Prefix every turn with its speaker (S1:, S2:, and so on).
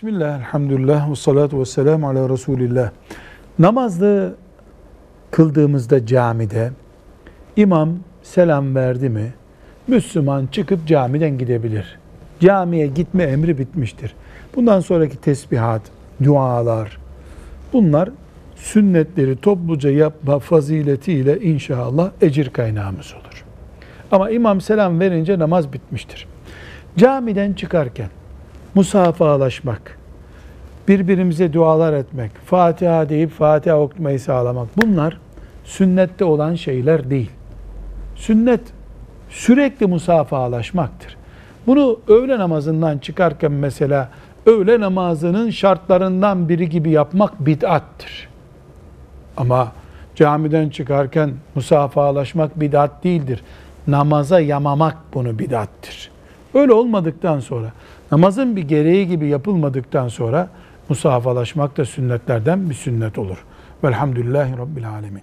S1: Bismillah, elhamdülillah, ve salatu ve selamu ala Resulillah. Namazda kıldığımızda camide imam selam verdi mi Müslüman çıkıp camiden gidebilir. Camiye gitme emri bitmiştir. Bundan sonraki tesbihat, dualar bunlar sünnetleri topluca yapma faziletiyle inşallah ecir kaynağımız olur. Ama imam selam verince namaz bitmiştir. Camiden çıkarken musafahalaşmak, birbirimize dualar etmek, Fatiha deyip Fatiha okumayı sağlamak bunlar sünnette olan şeyler değil. Sünnet sürekli musafahalaşmaktır. Bunu öğle namazından çıkarken mesela öğle namazının şartlarından biri gibi yapmak bid'attır. Ama camiden çıkarken musafahalaşmak bid'at değildir. Namaza yamamak bunu bid'attır. Öyle olmadıktan sonra, namazın bir gereği gibi yapılmadıktan sonra musafahalaşmak da sünnetlerden bir sünnet olur. Velhamdülillahi Rabbil Alemin.